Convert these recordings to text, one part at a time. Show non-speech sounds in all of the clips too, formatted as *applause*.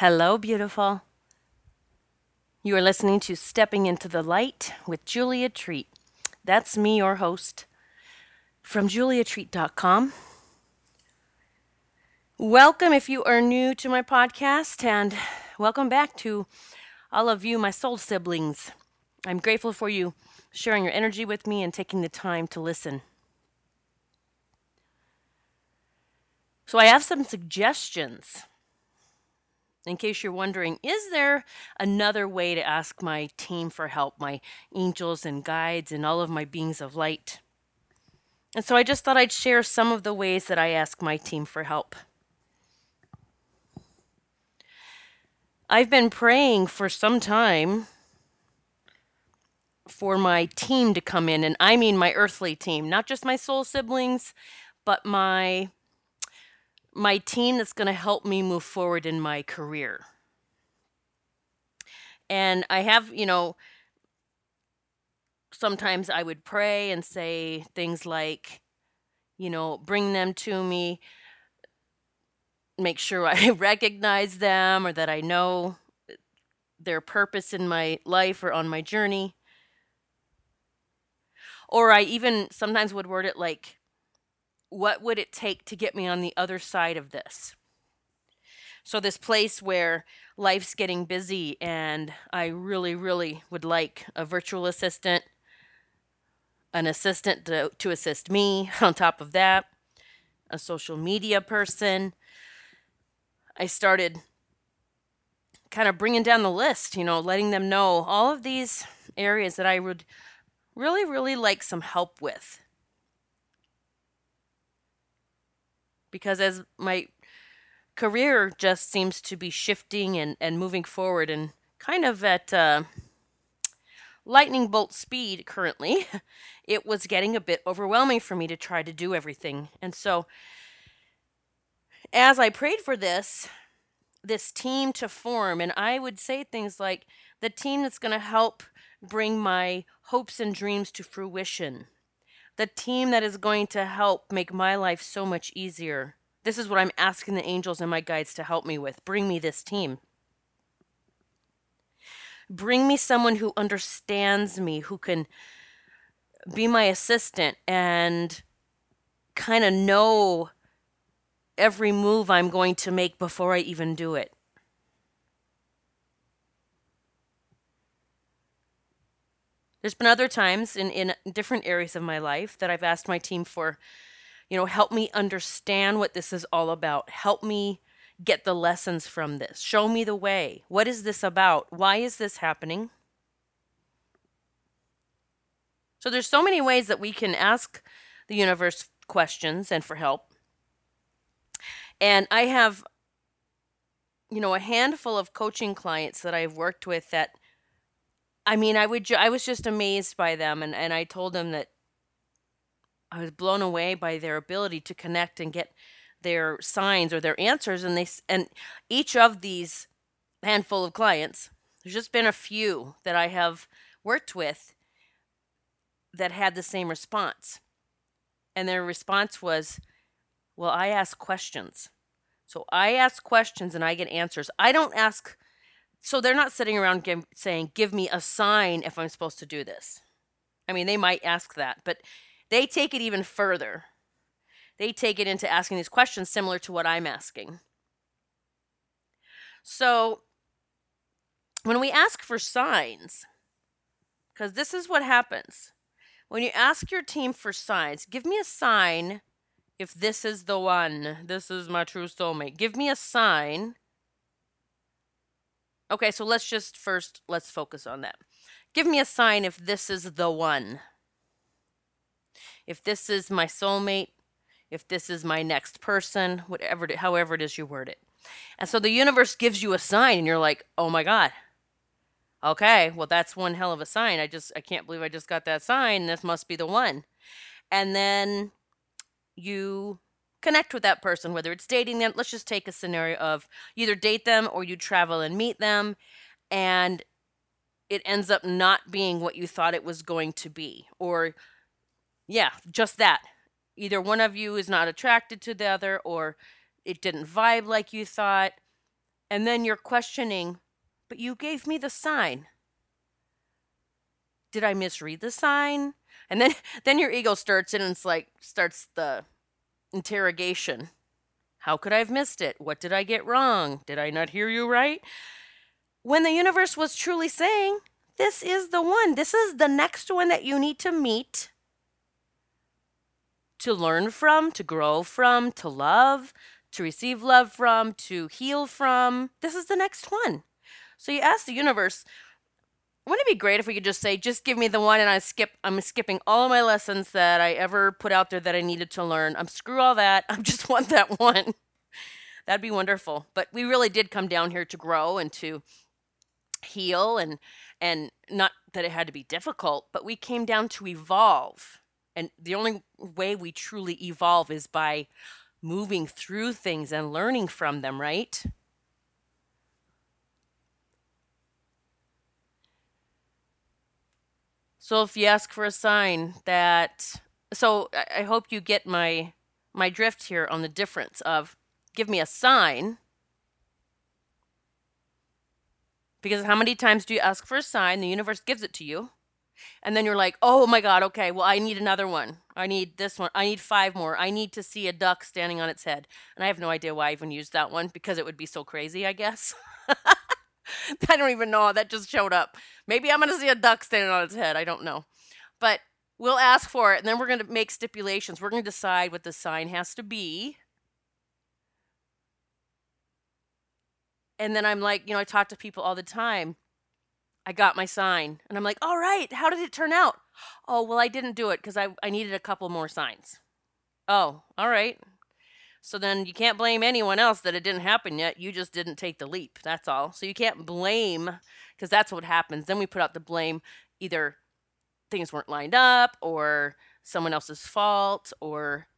Hello, beautiful. You are listening to Stepping into the Light with Julia Treat. That's me, your host, from juliatreat.com. Welcome if you are new to my podcast, and welcome back to all of you, my soul siblings. I'm grateful for you sharing your energy with me and taking the time to listen. So, I have some suggestions in case you're wondering, is there another way to ask my team for help, my angels and guides, and all of my beings of light? And so I just thought I'd share some of the ways that I ask my team for help. I've been praying for some time for my team to come in, and I mean my earthly team, not just my soul siblings, but my my team that's going to help me move forward in my career. And I have, you know, sometimes I would pray and say things like, you know, bring them to me, make sure I *laughs* recognize them or that I know their purpose in my life or on my journey. Or I even sometimes would word it like, what would it take to get me on the other side of this? So, this place where life's getting busy, and I really, really would like a virtual assistant, an assistant to, to assist me *laughs* on top of that, a social media person. I started kind of bringing down the list, you know, letting them know all of these areas that I would really, really like some help with. Because as my career just seems to be shifting and, and moving forward and kind of at uh, lightning bolt speed currently, *laughs* it was getting a bit overwhelming for me to try to do everything. And so, as I prayed for this, this team to form, and I would say things like, the team that's going to help bring my hopes and dreams to fruition the team that is going to help make my life so much easier. This is what I'm asking the angels and my guides to help me with. Bring me this team. Bring me someone who understands me, who can be my assistant and kind of know every move I'm going to make before I even do it. There's been other times in, in different areas of my life that I've asked my team for, you know, help me understand what this is all about. Help me get the lessons from this. Show me the way. What is this about? Why is this happening? So there's so many ways that we can ask the universe questions and for help. And I have you know a handful of coaching clients that I've worked with that I mean, I would ju I was just amazed by them, and and I told them that I was blown away by their ability to connect and get their signs or their answers, and they and each of these handful of clients, there's just been a few that I have worked with that had the same response, and their response was, "Well, I ask questions." So I ask questions and I get answers. I don't ask so they're not sitting around give, saying, Give me a sign if I'm supposed to do this. I mean, they might ask that, but they take it even further. They take it into asking these questions similar to what I'm asking. So when we ask for signs, because this is what happens when you ask your team for signs, give me a sign if this is the one, this is my true soulmate. Give me a sign Okay, so let's just first let's focus on that. Give me a sign if this is the one. If this is my soulmate, if this is my next person, whatever however it is you word it. And so the universe gives you a sign and you're like, "Oh my god. Okay, well that's one hell of a sign. I just I can't believe I just got that sign. This must be the one." And then you connect with that person, whether it's dating them. Let's just take a scenario of either date them or you travel and meet them, and it ends up not being what you thought it was going to be. Or, yeah, just that. Either one of you is not attracted to the other, or it didn't vibe like you thought. And then you're questioning, but you gave me the sign. Did I misread the sign? And then *laughs* then your ego starts in and it's like starts the interrogation. How could I have missed it? What did I get wrong? Did I not hear you right? When the universe was truly saying, this is the one. This is the next one that you need to meet, to learn from, to grow from, to love, to receive love from, to heal from. This is the next one. So you ask the universe, wouldn't it be great if we could just say, just give me the one and I skip I'm skipping all of my lessons that I ever put out there that I needed to learn. I'm screw all that. *laughs* I just want that one. That'd be wonderful. But we really did come down here to grow and to heal and and not that it had to be difficult, but we came down to evolve. And the only way we truly evolve is by moving through things and learning from them, right? So if you ask for a sign that so I, hope you get my my drift here on the difference of give me a sign. Because how many times do you ask for a sign the universe gives it to you and then you're like oh my god okay well i need another one. I need this one. I need five more. I need to see a duck standing on its head. And i have no idea why i even used that one because it would be so crazy i guess *laughs* *laughs* I don't even know. That just showed up. Maybe I'm going to see a duck standing on its head. I don't know. But we'll ask for it and then we're going to make stipulations. We're going to decide what the sign has to be. And then I'm like, you know, I talk to people all the time. I got my sign. And I'm like, all right, how did it turn out? Oh, well, I didn't do it because I, I needed a couple more signs. Oh, all right. So then you can't blame anyone else that it didn't happen yet. You just didn't take the leap. That's all. So you can't blame because that's what happens. Then we put out the blame either things weren't lined up or someone else's fault or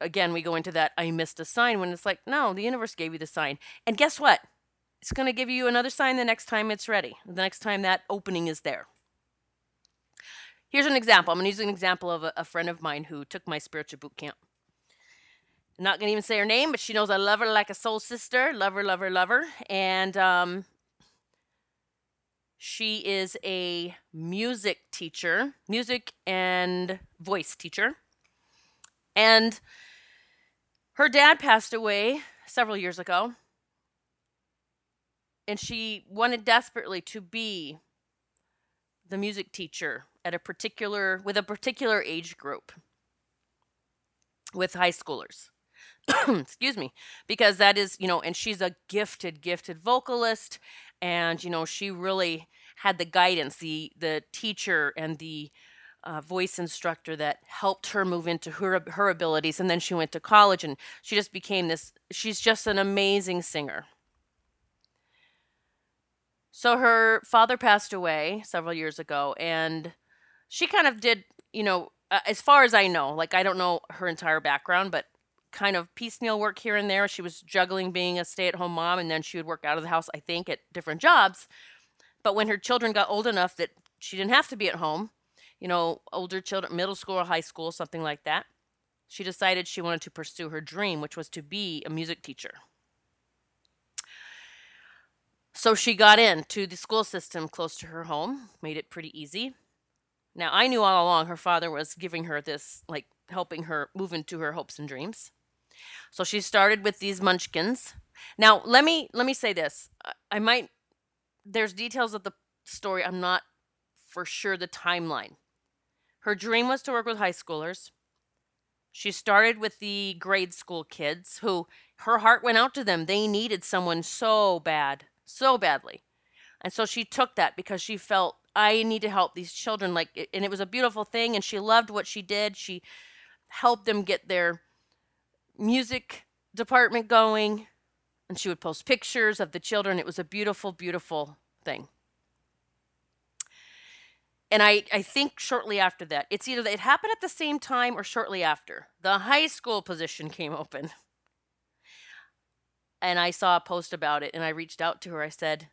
again we go into that I missed a sign when it's like no, the universe gave you the sign. And guess what? It's going to give you another sign the next time it's ready. The next time that opening is there. Here's an example. I'm going to use an example of a, a friend of mine who took my spiritual boot camp. Not gonna even say her name, but she knows I love her like a soul sister. Love her, love her, love her. And um, she is a music teacher, music and voice teacher. And her dad passed away several years ago. And she wanted desperately to be the music teacher at a particular with a particular age group with high schoolers. *coughs* excuse me, because that is, you know, and she's a gifted, gifted vocalist, and you know, she really had the guidance, the the teacher and the uh, voice instructor that helped her move into her her abilities, and then she went to college, and she just became this. She's just an amazing singer. So her father passed away several years ago, and she kind of did, you know, uh, as far as I know, like I don't know her entire background, but kind of piecemeal work here and there. She was juggling being a stay at home mom, and then she would work out of the house, I think, at different jobs. But when her children got old enough that she didn't have to be at home, you know, older children, middle school or high school, something like that, she decided she wanted to pursue her dream, which was to be a music teacher. So she got into the school system close to her home, made it pretty easy. Now, I knew all along her father was giving her this, like helping her move into her hopes and dreams. So she started with these munchkins. Now, let me let me say this. I might there's details of the story I'm not for sure the timeline. Her dream was to work with high schoolers. She started with the grade school kids who her heart went out to them. They needed someone so bad, so badly. And so she took that because she felt I need to help these children like and it was a beautiful thing and she loved what she did. She helped them get their music department going and she would post pictures of the children. It was a beautiful, beautiful thing. And I, I think shortly after that, it's either it happened at the same time or shortly after, the high school position came open. And I saw a post about it and I reached out to her. I said,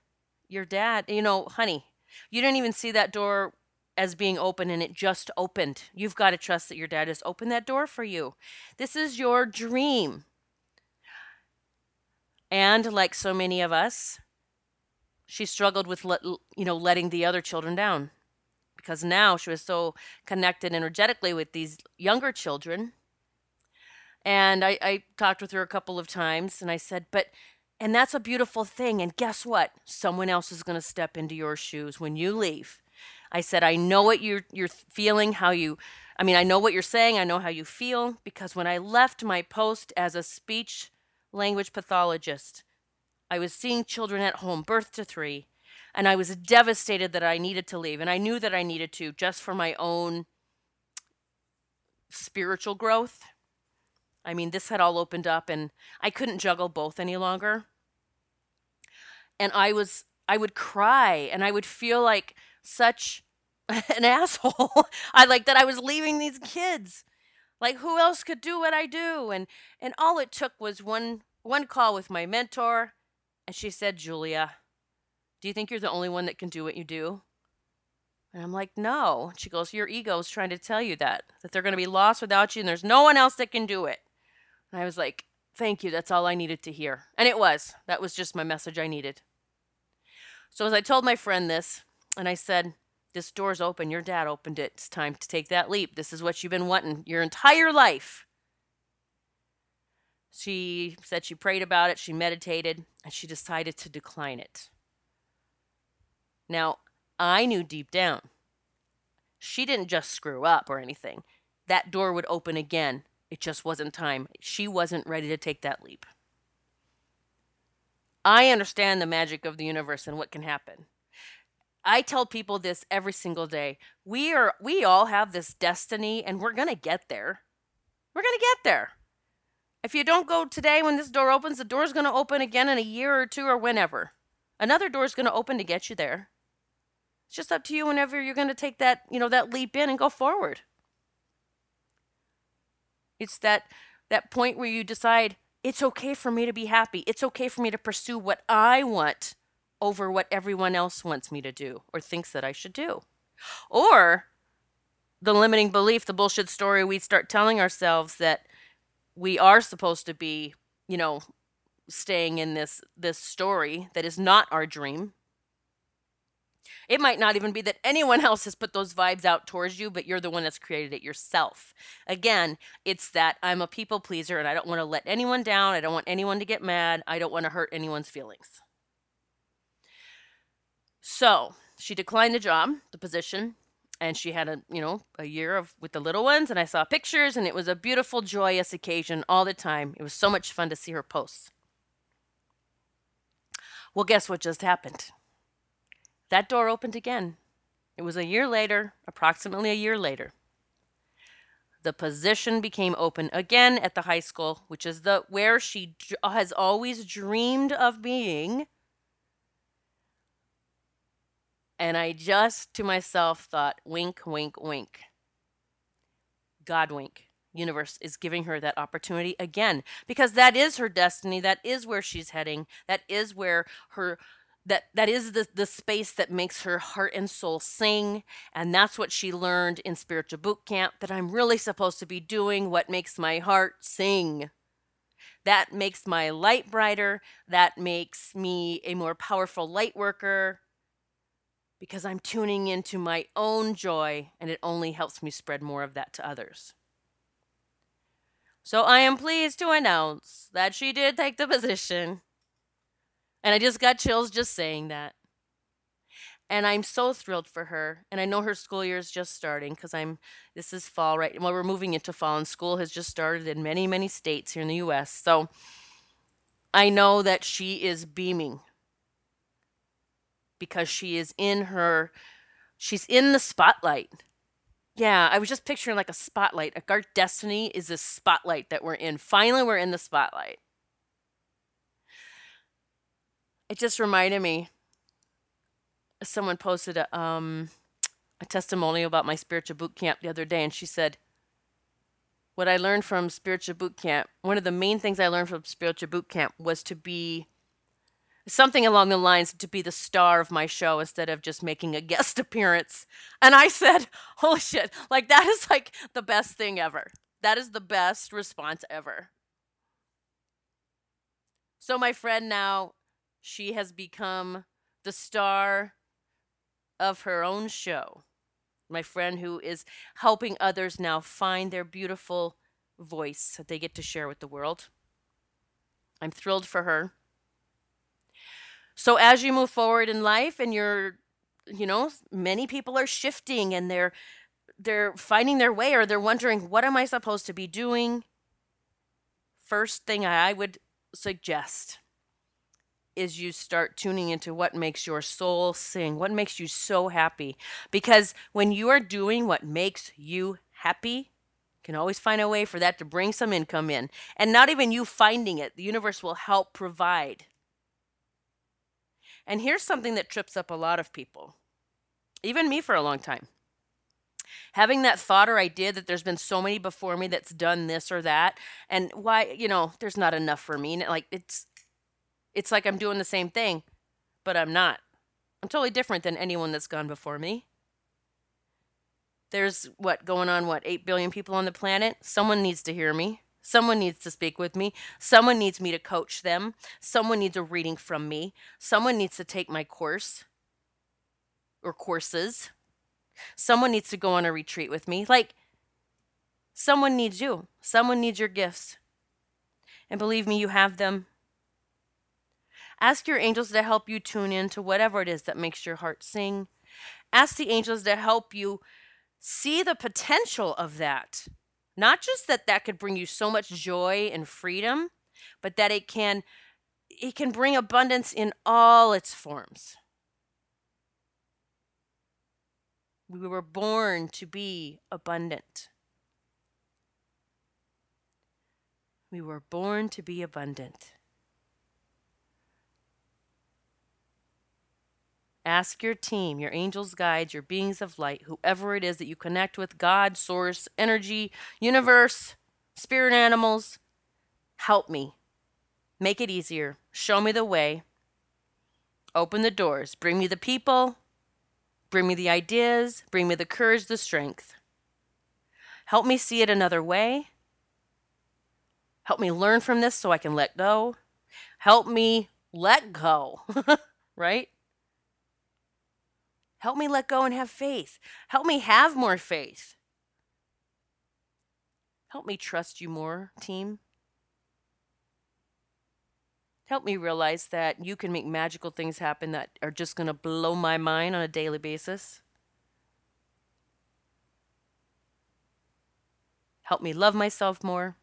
Your dad, you know, honey, you didn't even see that door as being open and it just opened. You've got to trust that your dad has opened that door for you. This is your dream. And like so many of us, she struggled with let, you know letting the other children down because now she was so connected energetically with these younger children. And I, I talked with her a couple of times and I said, but and that's a beautiful thing. And guess what? Someone else is going to step into your shoes when you leave. I said, I know what you're you're feeling, how you I mean, I know what you're saying, I know how you feel because when I left my post as a speech language pathologist, I was seeing children at home, birth to 3, and I was devastated that I needed to leave and I knew that I needed to just for my own spiritual growth. I mean, this had all opened up and I couldn't juggle both any longer. And I was I would cry and I would feel like such *laughs* an asshole. *laughs* I like that I was leaving these kids. Like who else could do what I do? And and all it took was one one call with my mentor and she said, "Julia, do you think you're the only one that can do what you do?" And I'm like, "No." She goes, "Your ego is trying to tell you that that they're going to be lost without you and there's no one else that can do it." And I was like, "Thank you. That's all I needed to hear." And it was. That was just my message I needed. So as I told my friend this, and I said, This door's open. Your dad opened it. It's time to take that leap. This is what you've been wanting your entire life. She said she prayed about it, she meditated, and she decided to decline it. Now, I knew deep down she didn't just screw up or anything. That door would open again. It just wasn't time. She wasn't ready to take that leap. I understand the magic of the universe and what can happen. I tell people this every single day. We are we all have this destiny and we're going to get there. We're going to get there. If you don't go today when this door opens, the door's going to open again in a year or two or whenever. Another door's going to open to get you there. It's just up to you whenever you're going to take that, you know, that leap in and go forward. It's that that point where you decide it's okay for me to be happy. It's okay for me to pursue what I want over what everyone else wants me to do or thinks that I should do. Or the limiting belief, the bullshit story we start telling ourselves that we are supposed to be, you know, staying in this this story that is not our dream it might not even be that anyone *laughs* else has put those vibes out towards you, but you're the one that's created it yourself. Again, it's that I'm a people pleaser and I don't want to let anyone down. I don't want anyone to get mad. I don't want to hurt anyone's feelings. So she declined the job, the position, and she had a you know a year of with the little ones and i saw pictures and it was a beautiful joyous occasion all the time it was so much fun to see her posts well guess what just happened that door opened again. It was a year later, approximately a year later. The position became open again at the high school, which is the where she has always dreamed of being. And I just to myself thought, wink, wink, wink. God wink. Universe is giving her that opportunity again because that is her destiny. That is where she's heading. That is where her that that is the the space that makes her heart and soul sing and that's what she learned in spiritual boot camp that I'm really supposed to be doing what makes my heart sing that makes my light brighter that makes me a more powerful light worker because I'm tuning into my own joy and it only helps me spread more of that to others so I am pleased to announce that she did take the position and I just got chills just saying that. And I'm so thrilled for her. And I know her school year is just starting because I'm, this is fall, right? Well, we're moving into fall, and school has just started in many, many states here in the US. So I know that she is beaming because she is in her, she's in the spotlight. Yeah, I was just picturing like a spotlight. Like our destiny is a spotlight that we're in. Finally, we're in the spotlight. It just reminded me. Someone posted a um a testimonial about my spiritual boot camp the other day, and she said, "What I learned from spiritual boot camp, one of the main things I learned from spiritual boot camp was to be." Something along the lines to be the star of my show instead of just making a *laughs* guest appearance. And I said, Holy shit, like that is like the best thing ever. That is the best response ever. So, my friend now, she has become the star of her own show. My friend who is helping others now find their beautiful voice that they get to share with the world. I'm thrilled for her. So as you move forward in life and you're you know, many people are shifting and they're they're finding their way or they're wondering what am I supposed to be doing? First thing I would suggest is you start tuning into what makes your soul sing, what makes you so happy. Because when you are doing what makes you happy, you can always find a way for that to bring some income in. And not even you finding it, the universe will help provide. And here's something that trips up a lot of people, even me for a long time. Having that thought or idea that there's been so many before me that's done this or that, and why, you know, there's not enough for me. And Like it's it's like I'm doing the same thing, but I'm not. I'm totally different than anyone that's gone before me. There's what going on, what, 8 billion people on the planet? Someone needs to hear me. Someone needs to speak with me. Someone needs me to coach them. Someone needs a reading from me. Someone needs to take my course or courses. Someone needs to go on a retreat with me. Like, someone needs you. Someone needs your gifts. And believe me, you have them. Ask your angels to help you tune in to whatever it is that makes your heart sing. Ask the angels to help you see the potential of that. Not just that that could bring you so much joy and freedom, but that it can it can bring abundance in all its forms. We were born to be abundant. We were born to be abundant. Ask your team, your angels, guides, your beings of light, whoever it is that you connect with God, source, energy, universe, spirit animals help me. Make it easier. Show me the way. Open the doors. Bring me the people. Bring me the ideas. Bring me the courage, the strength. Help me see it another way. Help me learn from this so I can let go. Help me let go, *laughs* right? Help me let go and have faith. Help me have more faith. Help me trust you more, team. Help me realize that you can make magical things happen that are just going to blow my mind on a daily basis. Help me love myself more.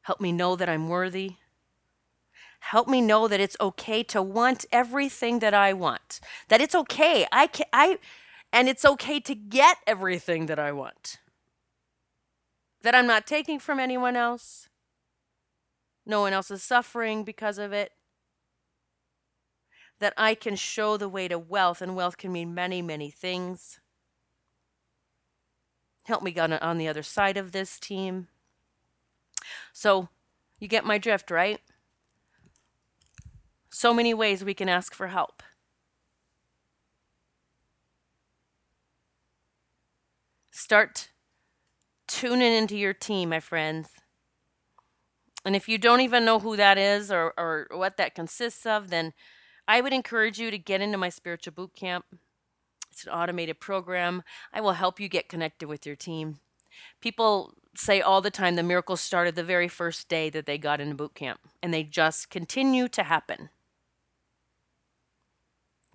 Help me know that I'm worthy. Help me know that it's okay to want everything that I want. That it's okay. I can I and it's okay to get everything that I want. That I'm not taking from anyone else. No one else is suffering because of it. That I can show the way to wealth, and wealth can mean many, many things. Help me get on the other side of this team. So, you get my drift, right? So many ways we can ask for help. Start tuning into your team, my friends. And if you don't even know who that is or, or what that consists of, then I would encourage you to get into my spiritual boot camp. It's an automated program. I will help you get connected with your team. People say all the time the miracles started the very first day that they got into boot camp, and they just continue to happen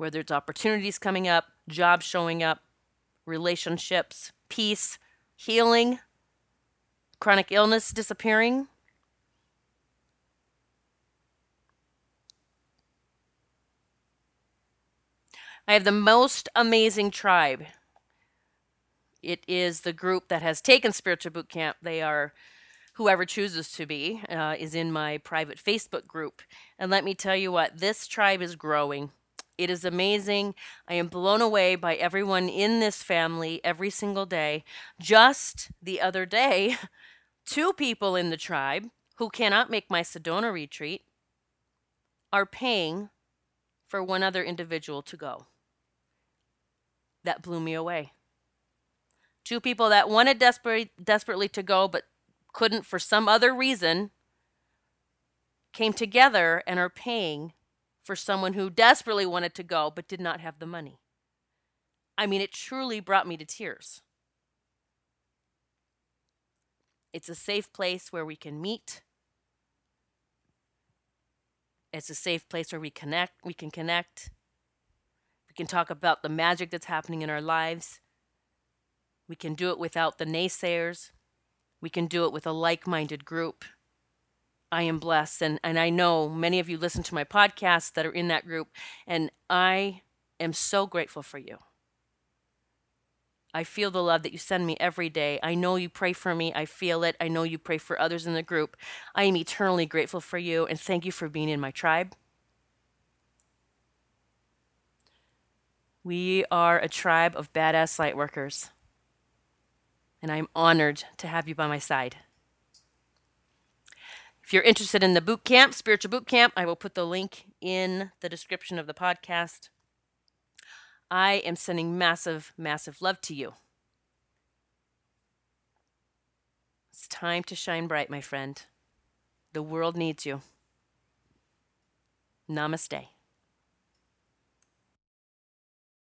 whether it's opportunities coming up, jobs showing up, relationships, peace, healing, chronic illness disappearing. I have the most amazing tribe. It is the group that has taken Spiritual Boot Camp. They are whoever chooses to be, uh, is in my private Facebook group. And let me tell you what, this tribe is growing. It is amazing. I am blown away by everyone in this family every single day. Just the other day, *laughs* two people in the tribe who cannot make my Sedona retreat are paying for one other individual to go. That blew me away. Two people that wanted desperate, desperately to go but couldn't for some other reason came together and are paying for someone who desperately wanted to go but did not have the money. I mean, it truly brought me to tears. It's a safe place where we can meet. It's a safe place where we connect, we can connect. We can talk about the magic that's happening in our lives. We can do it without the naysayers. We can do it with a like-minded group. I am blessed and, and I know many of you listen to my podcast that are in that group, and I am so grateful for you. I feel the love that you send me every day. I know you pray for me. I feel it. I know you pray for others in the group. I am eternally grateful for you and thank you for being in my tribe. We are a tribe of badass light workers, and I'm honored to have you by my side. If you're interested in the boot camp, spiritual boot camp, I will put the link in the description of the podcast. I am sending massive, massive love to you. It's time to shine bright, my friend. The world needs you. Namaste.